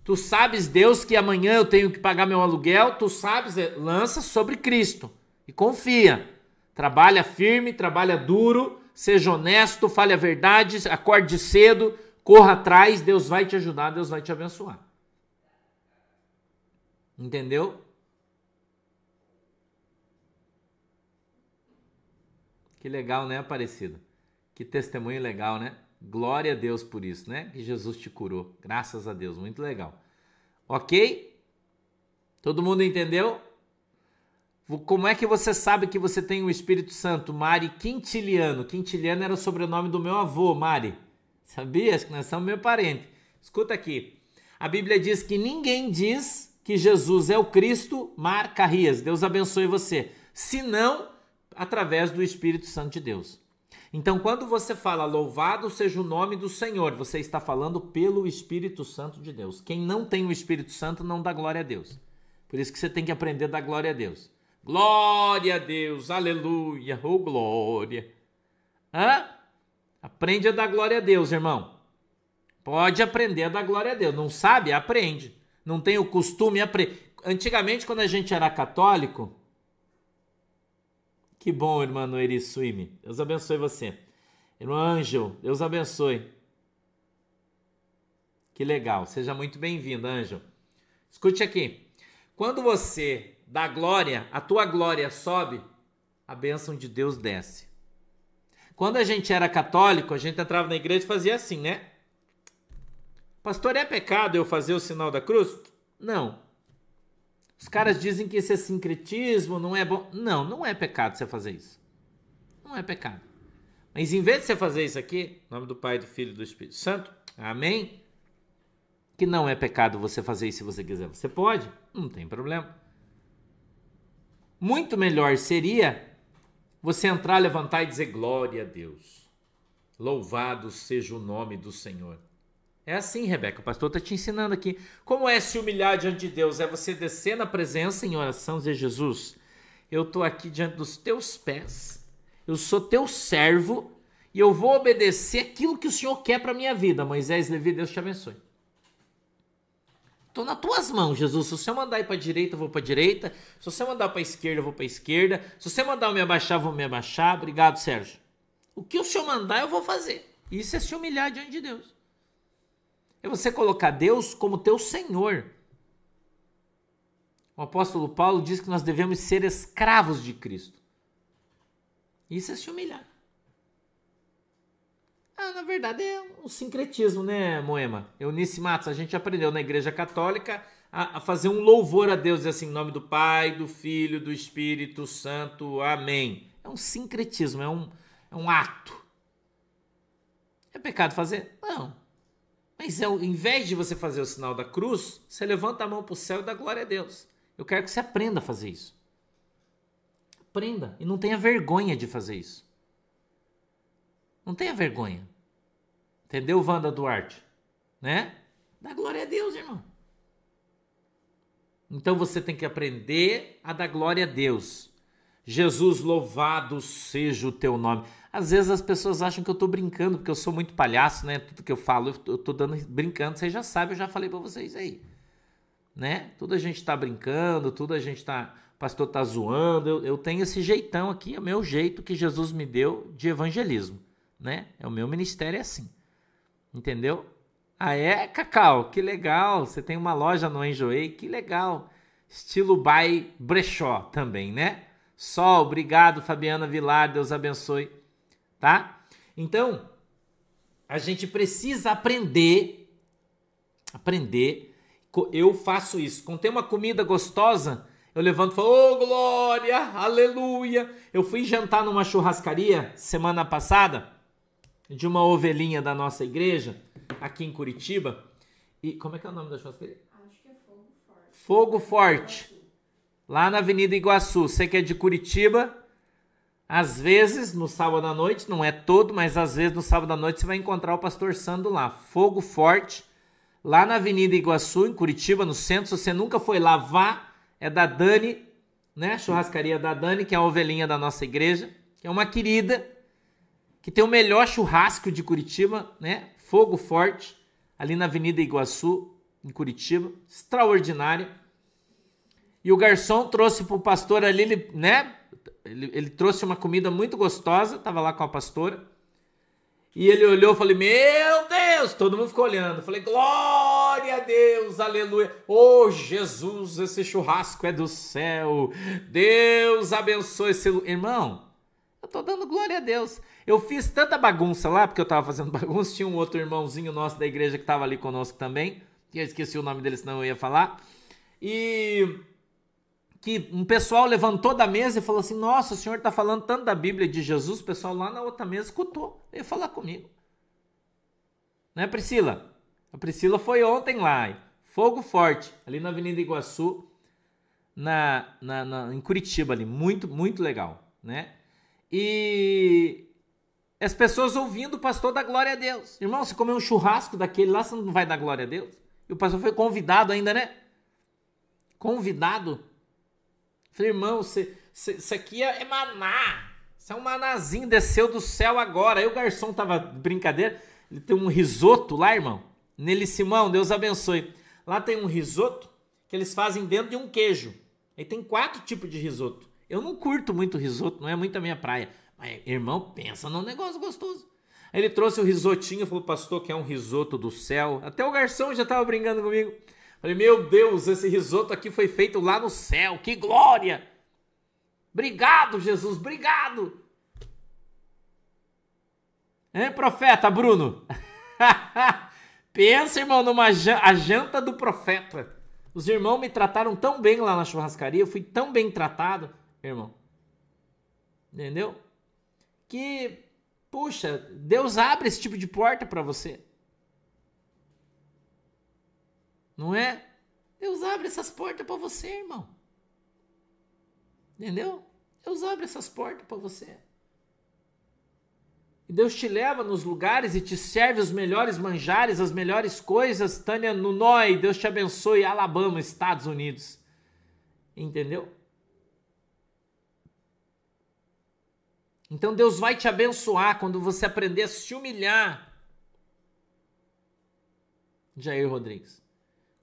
Tu sabes, Deus, que amanhã eu tenho que pagar meu aluguel. Tu sabes, é, lança sobre Cristo e confia. Trabalha firme, trabalha duro, seja honesto, fale a verdade, acorde cedo, corra atrás. Deus vai te ajudar, Deus vai te abençoar. Entendeu? Que legal, né, Aparecida? Que testemunho legal, né? Glória a Deus por isso, né? Que Jesus te curou. Graças a Deus, muito legal. Ok? Todo mundo entendeu? Como é que você sabe que você tem o Espírito Santo? Mari Quintiliano. Quintiliano era o sobrenome do meu avô, Mari. Sabia? Acho que nós somos meu parente. Escuta aqui. A Bíblia diz que ninguém diz que Jesus é o Cristo, Mar Carrias. Deus abençoe você. Senão através do Espírito Santo de Deus. Então, quando você fala louvado seja o nome do Senhor, você está falando pelo Espírito Santo de Deus. Quem não tem o Espírito Santo não dá glória a Deus. Por isso que você tem que aprender a dar glória a Deus. Glória a Deus, aleluia, oh glória. Hã? Aprende a dar glória a Deus, irmão. Pode aprender a dar glória a Deus. Não sabe? Aprende. Não tem o costume, aprende. Antigamente, quando a gente era católico, que bom, irmã Noeri Suime. Deus abençoe você. Irmão Ângel, Deus abençoe. Que legal. Seja muito bem-vindo, Ângel. Escute aqui. Quando você dá glória, a tua glória sobe, a bênção de Deus desce. Quando a gente era católico, a gente entrava na igreja e fazia assim, né? Pastor, é pecado eu fazer o sinal da cruz? Não. Os caras dizem que esse é sincretismo, não é bom. Não, não é pecado você fazer isso. Não é pecado. Mas em vez de você fazer isso aqui, em nome do Pai, do Filho e do Espírito Santo, amém? Que não é pecado você fazer isso se você quiser. Você pode, não tem problema. Muito melhor seria você entrar, levantar e dizer glória a Deus. Louvado seja o nome do Senhor. É assim, Rebeca. O pastor está te ensinando aqui. Como é se humilhar diante de Deus? É você descer na presença em oração e dizer: Jesus, eu estou aqui diante dos teus pés, eu sou teu servo e eu vou obedecer aquilo que o Senhor quer para minha vida. Moisés, Levi, Deus te abençoe. Estou nas tuas mãos, Jesus. Se você mandar ir para a direita, eu vou para a direita. Se você mandar para a esquerda, eu vou para a esquerda. Se você mandar eu me abaixar, eu vou me abaixar. Obrigado, Sérgio. O que o Senhor mandar, eu vou fazer. Isso é se humilhar diante de Deus. É você colocar Deus como teu Senhor. O apóstolo Paulo diz que nós devemos ser escravos de Cristo. Isso é se humilhar. Ah, na verdade é um sincretismo, né, Moema? Eunice Matos, a gente aprendeu na Igreja Católica a, a fazer um louvor a Deus, assim, em nome do Pai, do Filho, do Espírito Santo. Amém. É um sincretismo, é um, é um ato. É pecado fazer? Não. Mas ao invés de você fazer o sinal da cruz, você levanta a mão para o céu e dá glória a Deus. Eu quero que você aprenda a fazer isso. Aprenda e não tenha vergonha de fazer isso. Não tenha vergonha. Entendeu, Wanda Duarte? Né? Dá glória a Deus, irmão. Então você tem que aprender a dar glória a Deus. Jesus, louvado seja o teu nome. Às vezes as pessoas acham que eu estou brincando, porque eu sou muito palhaço, né? Tudo que eu falo, eu estou dando brincando. Vocês já sabem, eu já falei para vocês aí. Né? Tudo a gente está brincando, tudo a gente está. O pastor está zoando. Eu, eu tenho esse jeitão aqui, é o meu jeito que Jesus me deu de evangelismo né? É o meu ministério é assim. Entendeu? Ah, é, Cacau, que legal. Você tem uma loja no Enjoei, que legal. Estilo by brechó também, né? Sol, obrigado, Fabiana Vilar, Deus abençoe, tá? Então, a gente precisa aprender, aprender. Eu faço isso. Quando tem uma comida gostosa, eu levanto e falo, ô oh, glória, aleluia. Eu fui jantar numa churrascaria semana passada de uma ovelhinha da nossa igreja, aqui em Curitiba. E como é que é o nome da churrascaria? Acho que é Fogo Forte. Fogo Forte. Lá na Avenida Iguaçu. Você que é de Curitiba, às vezes no sábado à noite, não é todo, mas às vezes no sábado à noite você vai encontrar o pastor Sando lá. Fogo Forte. Lá na Avenida Iguaçu, em Curitiba, no centro. Se você nunca foi lá, vá. É da Dani, né? Churrascaria da Dani, que é a ovelhinha da nossa igreja, que é uma querida que tem o melhor churrasco de Curitiba, né? Fogo Forte, ali na Avenida Iguaçu, em Curitiba, extraordinário. E o garçom trouxe para o pastor ali, ele, né? Ele, ele, trouxe uma comida muito gostosa, tava lá com a pastora. E ele olhou falei: Meu Deus! Todo mundo ficou olhando. falei: Glória a Deus, aleluia. Oh, Jesus, esse churrasco é do céu. Deus abençoe esse. Irmão, eu tô dando glória a Deus. Eu fiz tanta bagunça lá, porque eu tava fazendo bagunça. Tinha um outro irmãozinho nosso da igreja que tava ali conosco também. Eu esqueci o nome dele, senão eu ia falar. E que um pessoal levantou da mesa e falou assim: Nossa, o senhor está falando tanto da Bíblia de Jesus. O pessoal lá na outra mesa escutou, veio falar comigo. Né, Priscila? A Priscila foi ontem lá, fogo forte, ali na Avenida Iguaçu, na, na, na, em Curitiba, ali. Muito, muito legal, né? E as pessoas ouvindo o pastor dar glória a Deus. Irmão, você comeu um churrasco daquele lá, você não vai dar glória a Deus? E o pastor foi convidado ainda, né? Convidado. Falei, irmão, isso aqui é, é maná. Isso é um manazinho, desceu do céu agora. Aí o garçom tava brincadeira. Ele tem um risoto lá, irmão. Nele, Simão, Deus abençoe. Lá tem um risoto que eles fazem dentro de um queijo. Aí tem quatro tipos de risoto. Eu não curto muito risoto, não é muito a minha praia. Mas, irmão, pensa num negócio gostoso. Aí ele trouxe o risotinho, falou, pastor, que é um risoto do céu. Até o garçom já estava brincando comigo. Falei, meu Deus, esse risoto aqui foi feito lá no céu, que glória! Obrigado, Jesus, obrigado! Hein, profeta Bruno? Pensa, irmão, numa a janta do profeta. Os irmãos me trataram tão bem lá na churrascaria, eu fui tão bem tratado, irmão. Entendeu? que, puxa, Deus abre esse tipo de porta para você. Não é? Deus abre essas portas para você, irmão. Entendeu? Deus abre essas portas para você. E Deus te leva nos lugares e te serve os melhores manjares, as melhores coisas. Tânia Nunói, Deus te abençoe, Alabama, Estados Unidos. Entendeu? Então Deus vai te abençoar quando você aprender a se humilhar. Jair Rodrigues.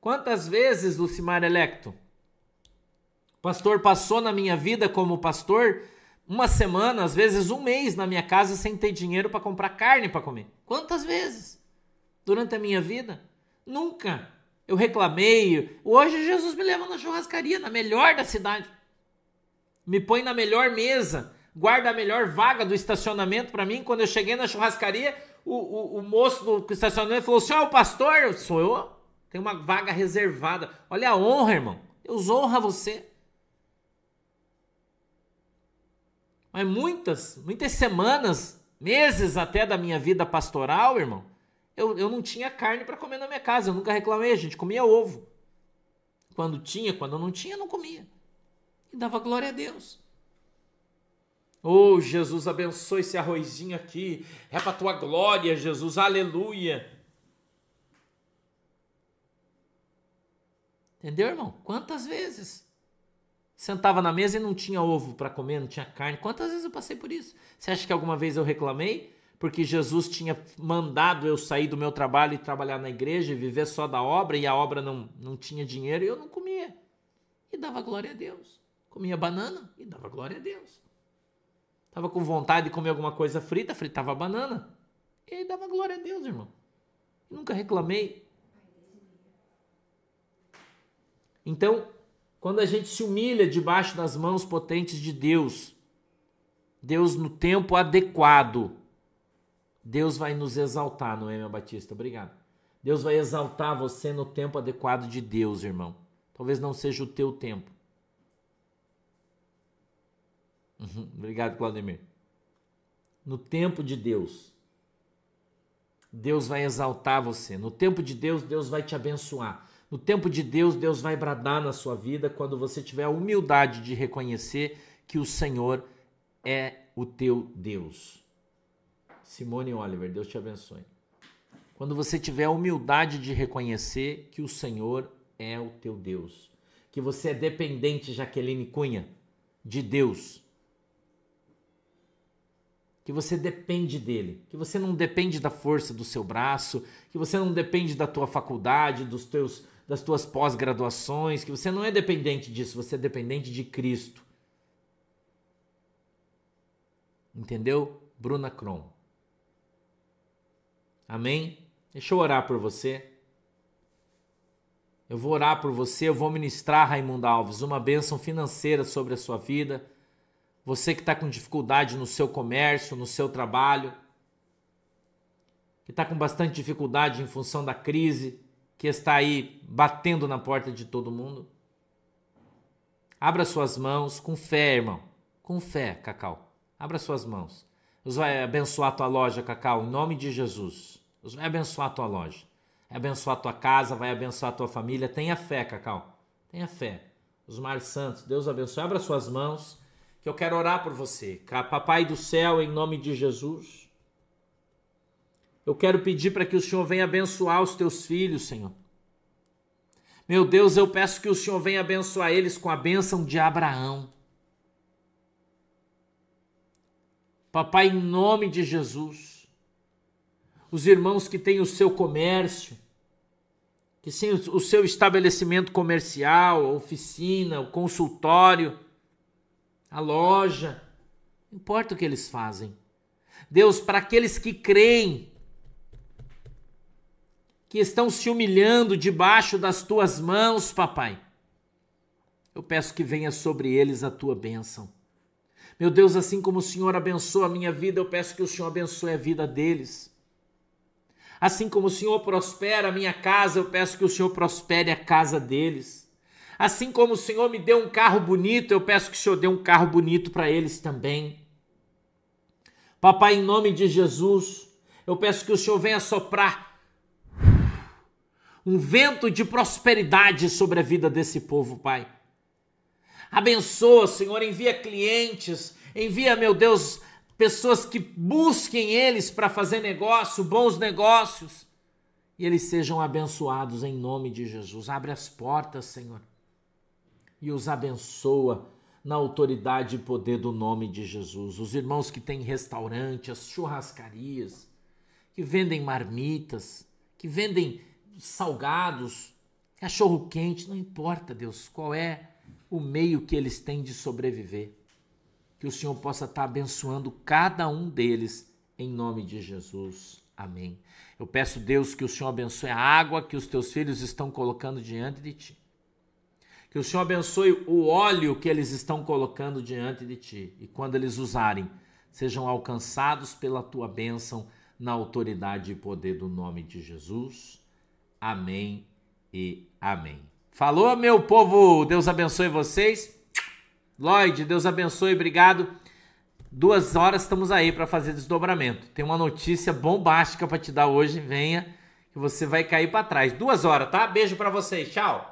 Quantas vezes, Lucimar Electo, o pastor passou na minha vida como pastor uma semana, às vezes um mês na minha casa sem ter dinheiro para comprar carne para comer. Quantas vezes? Durante a minha vida? Nunca. Eu reclamei. Hoje Jesus me leva na churrascaria, na melhor da cidade. Me põe na melhor mesa, guarda a melhor vaga do estacionamento para mim. Quando eu cheguei na churrascaria, o, o, o moço do estacionamento falou: Senhor, é o pastor? Eu, Sou eu? Tem uma vaga reservada. Olha a honra, irmão. Deus honra você. Mas muitas, muitas semanas, meses até da minha vida pastoral, irmão, eu, eu não tinha carne para comer na minha casa. Eu nunca reclamei, a gente comia ovo. Quando tinha, quando não tinha, não comia. E dava glória a Deus. Oh, Jesus, abençoe esse arrozinho aqui. É para tua glória, Jesus. Aleluia. Entendeu, irmão? Quantas vezes? Sentava na mesa e não tinha ovo para comer, não tinha carne. Quantas vezes eu passei por isso? Você acha que alguma vez eu reclamei? Porque Jesus tinha mandado eu sair do meu trabalho e trabalhar na igreja e viver só da obra e a obra não, não tinha dinheiro e eu não comia. E dava glória a Deus. Comia banana e dava glória a Deus. Tava com vontade de comer alguma coisa frita, fritava banana. E dava glória a Deus, irmão. Nunca reclamei. Então, quando a gente se humilha debaixo das mãos potentes de Deus, Deus no tempo adequado, Deus vai nos exaltar, Noêmia Batista. Obrigado. Deus vai exaltar você no tempo adequado de Deus, irmão. Talvez não seja o teu tempo. Uhum. Obrigado, Claudemir. No tempo de Deus, Deus vai exaltar você. No tempo de Deus, Deus vai te abençoar. No tempo de Deus, Deus vai bradar na sua vida quando você tiver a humildade de reconhecer que o Senhor é o teu Deus. Simone Oliver, Deus te abençoe. Quando você tiver a humildade de reconhecer que o Senhor é o teu Deus, que você é dependente, Jaqueline Cunha, de Deus, que você depende dele, que você não depende da força do seu braço, que você não depende da tua faculdade, dos teus das tuas pós-graduações, que você não é dependente disso, você é dependente de Cristo. Entendeu? Bruna Kron. Amém? Deixa eu orar por você. Eu vou orar por você, eu vou ministrar, Raimundo Alves, uma bênção financeira sobre a sua vida. Você que está com dificuldade no seu comércio, no seu trabalho, que está com bastante dificuldade em função da crise, que está aí batendo na porta de todo mundo. Abra suas mãos com fé, irmão. Com fé, Cacau. Abra suas mãos. Deus vai abençoar a tua loja, Cacau, em nome de Jesus. Deus vai abençoar a tua loja. Vai abençoar a tua casa, vai abençoar a tua família. Tenha fé, Cacau. Tenha fé. Os Mar Santos, Deus abençoe. Abra suas mãos, que eu quero orar por você. Papai do céu, em nome de Jesus. Eu quero pedir para que o Senhor venha abençoar os teus filhos, Senhor. Meu Deus, eu peço que o Senhor venha abençoar eles com a bênção de Abraão. Papai, em nome de Jesus, os irmãos que têm o seu comércio, que têm o seu estabelecimento comercial, a oficina, o consultório, a loja, não importa o que eles fazem. Deus, para aqueles que creem que estão se humilhando debaixo das tuas mãos, papai. Eu peço que venha sobre eles a tua bênção. Meu Deus, assim como o Senhor abençoa a minha vida, eu peço que o Senhor abençoe a vida deles. Assim como o Senhor prospera a minha casa, eu peço que o Senhor prospere a casa deles. Assim como o Senhor me deu um carro bonito, eu peço que o Senhor dê um carro bonito para eles também. Papai, em nome de Jesus, eu peço que o Senhor venha soprar um vento de prosperidade sobre a vida desse povo, Pai. Abençoa, Senhor, envia clientes, envia, meu Deus, pessoas que busquem eles para fazer negócio, bons negócios, e eles sejam abençoados em nome de Jesus. Abre as portas, Senhor, e os abençoa na autoridade e poder do nome de Jesus. Os irmãos que têm restaurante, as churrascarias, que vendem marmitas, que vendem salgados, cachorro quente, não importa, Deus, qual é o meio que eles têm de sobreviver. Que o Senhor possa estar abençoando cada um deles em nome de Jesus. Amém. Eu peço, Deus, que o Senhor abençoe a água que os teus filhos estão colocando diante de ti. Que o Senhor abençoe o óleo que eles estão colocando diante de ti. E quando eles usarem, sejam alcançados pela tua bênção na autoridade e poder do nome de Jesus. Amém e amém. Falou, meu povo. Deus abençoe vocês. Lloyd, Deus abençoe. Obrigado. Duas horas estamos aí para fazer desdobramento. Tem uma notícia bombástica para te dar hoje. Venha, que você vai cair para trás. Duas horas, tá? Beijo para vocês. Tchau.